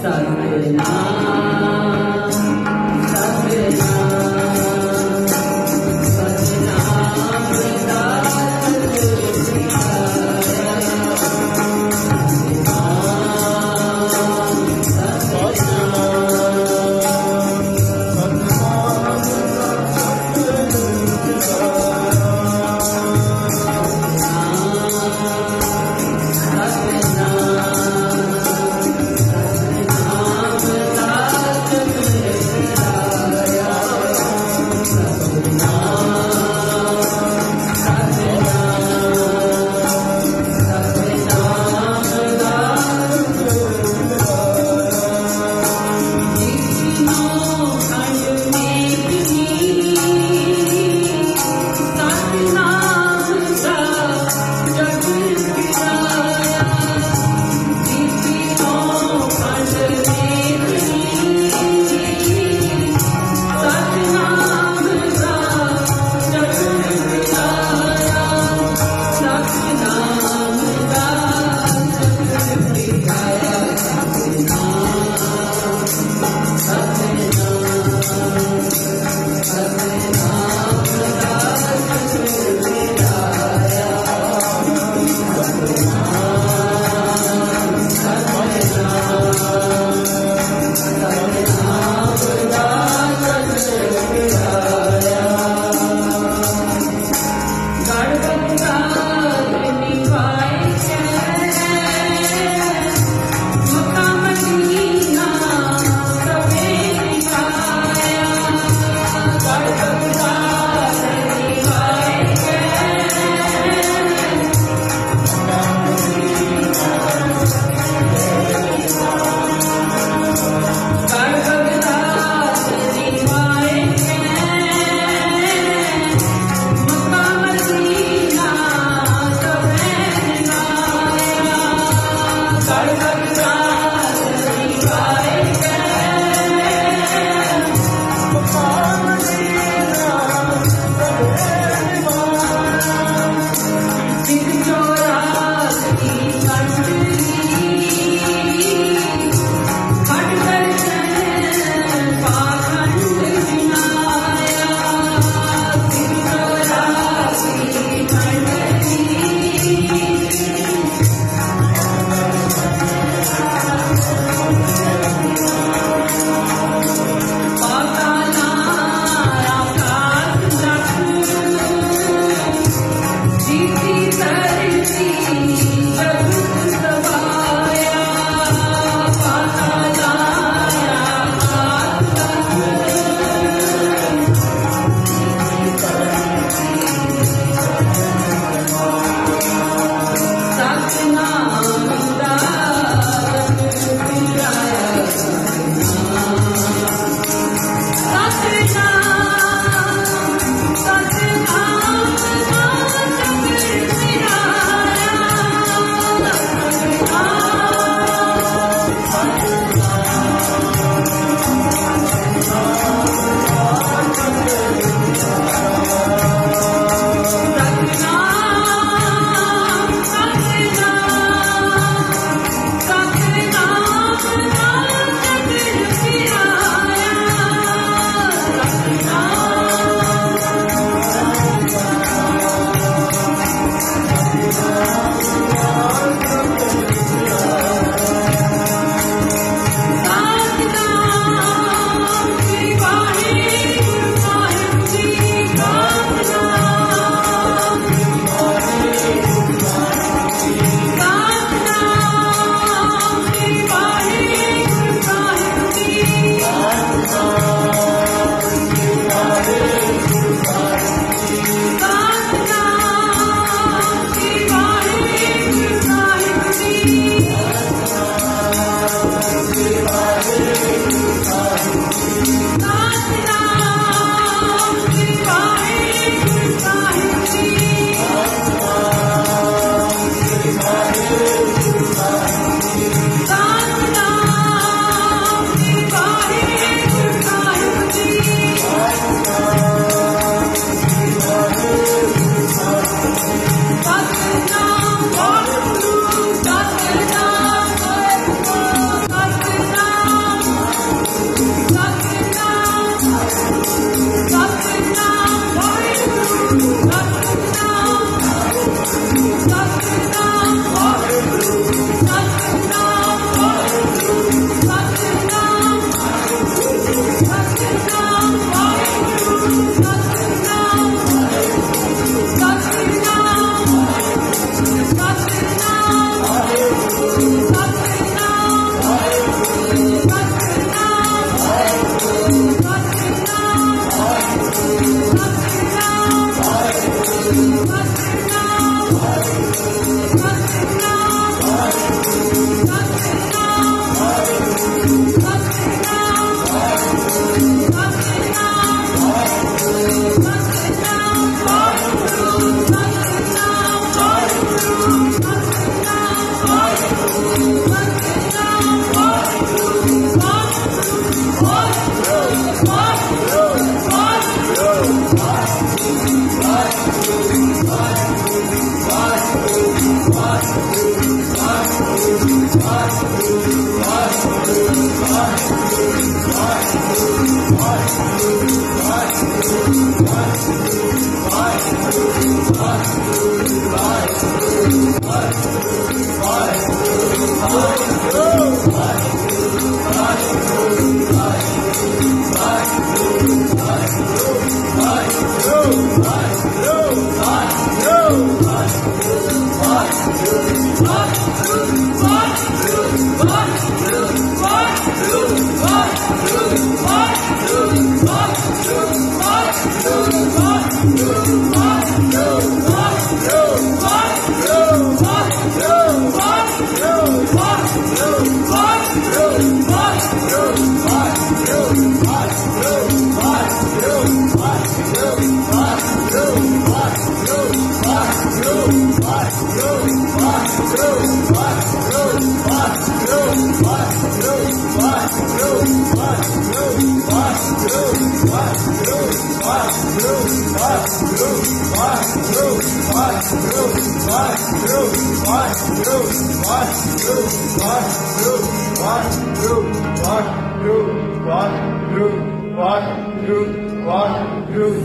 されな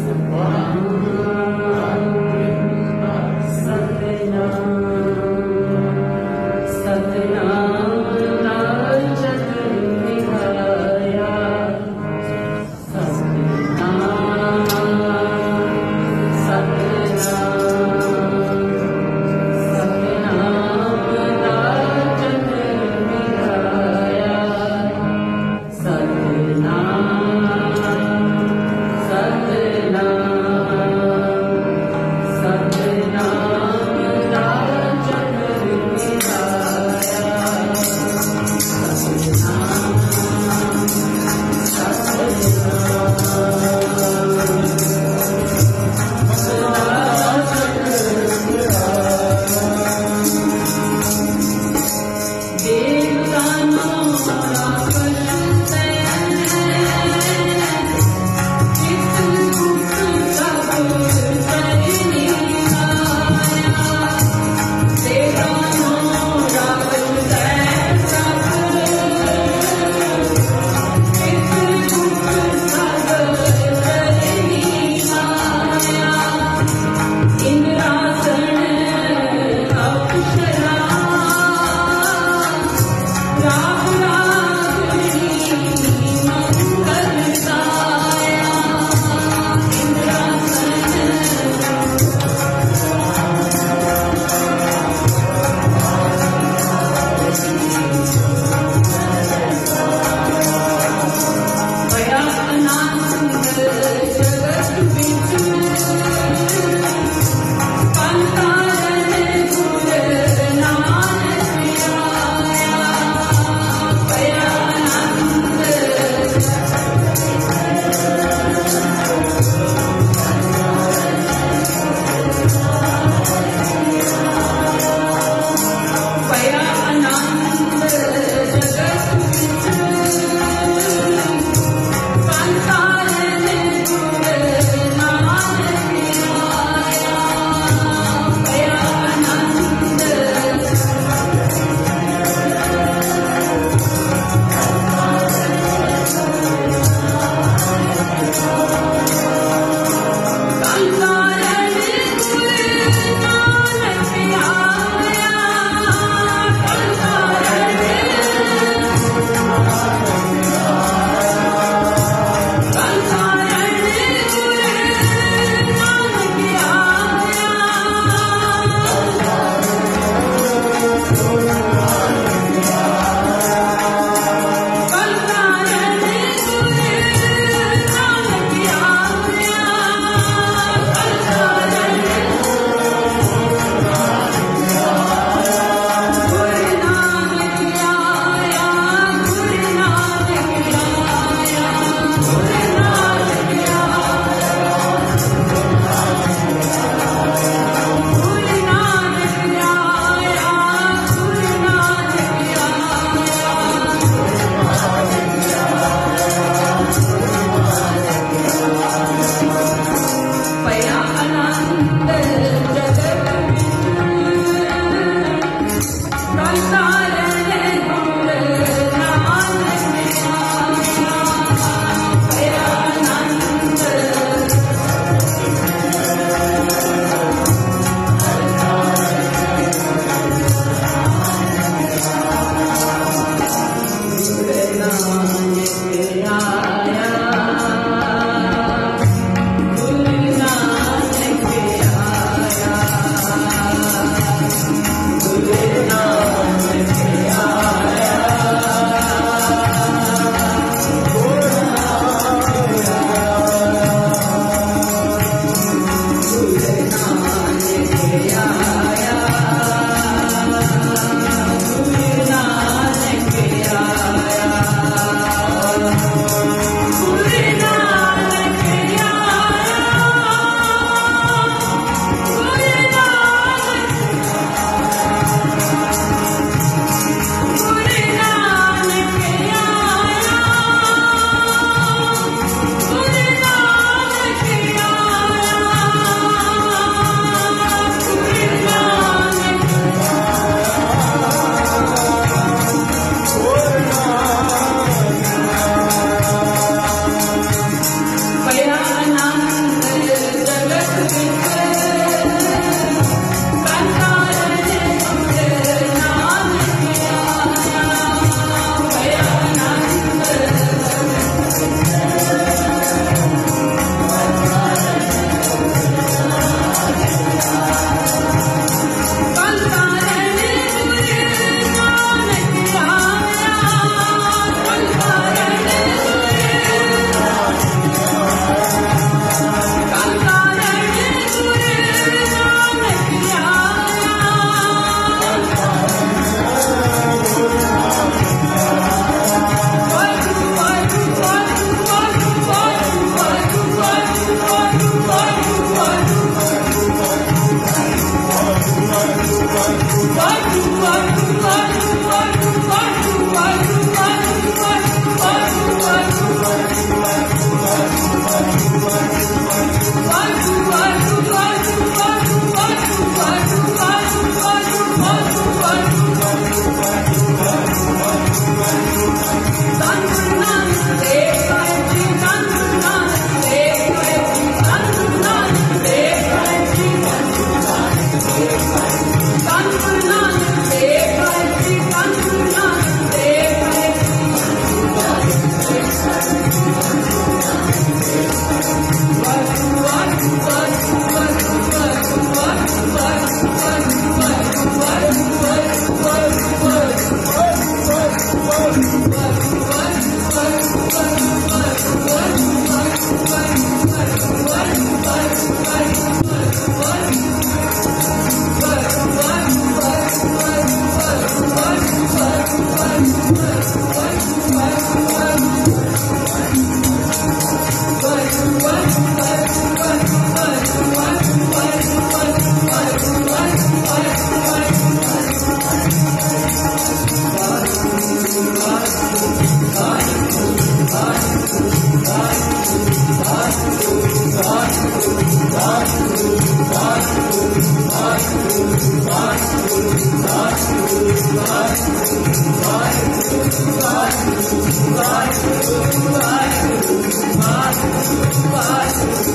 Satnam Bye.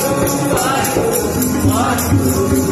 What?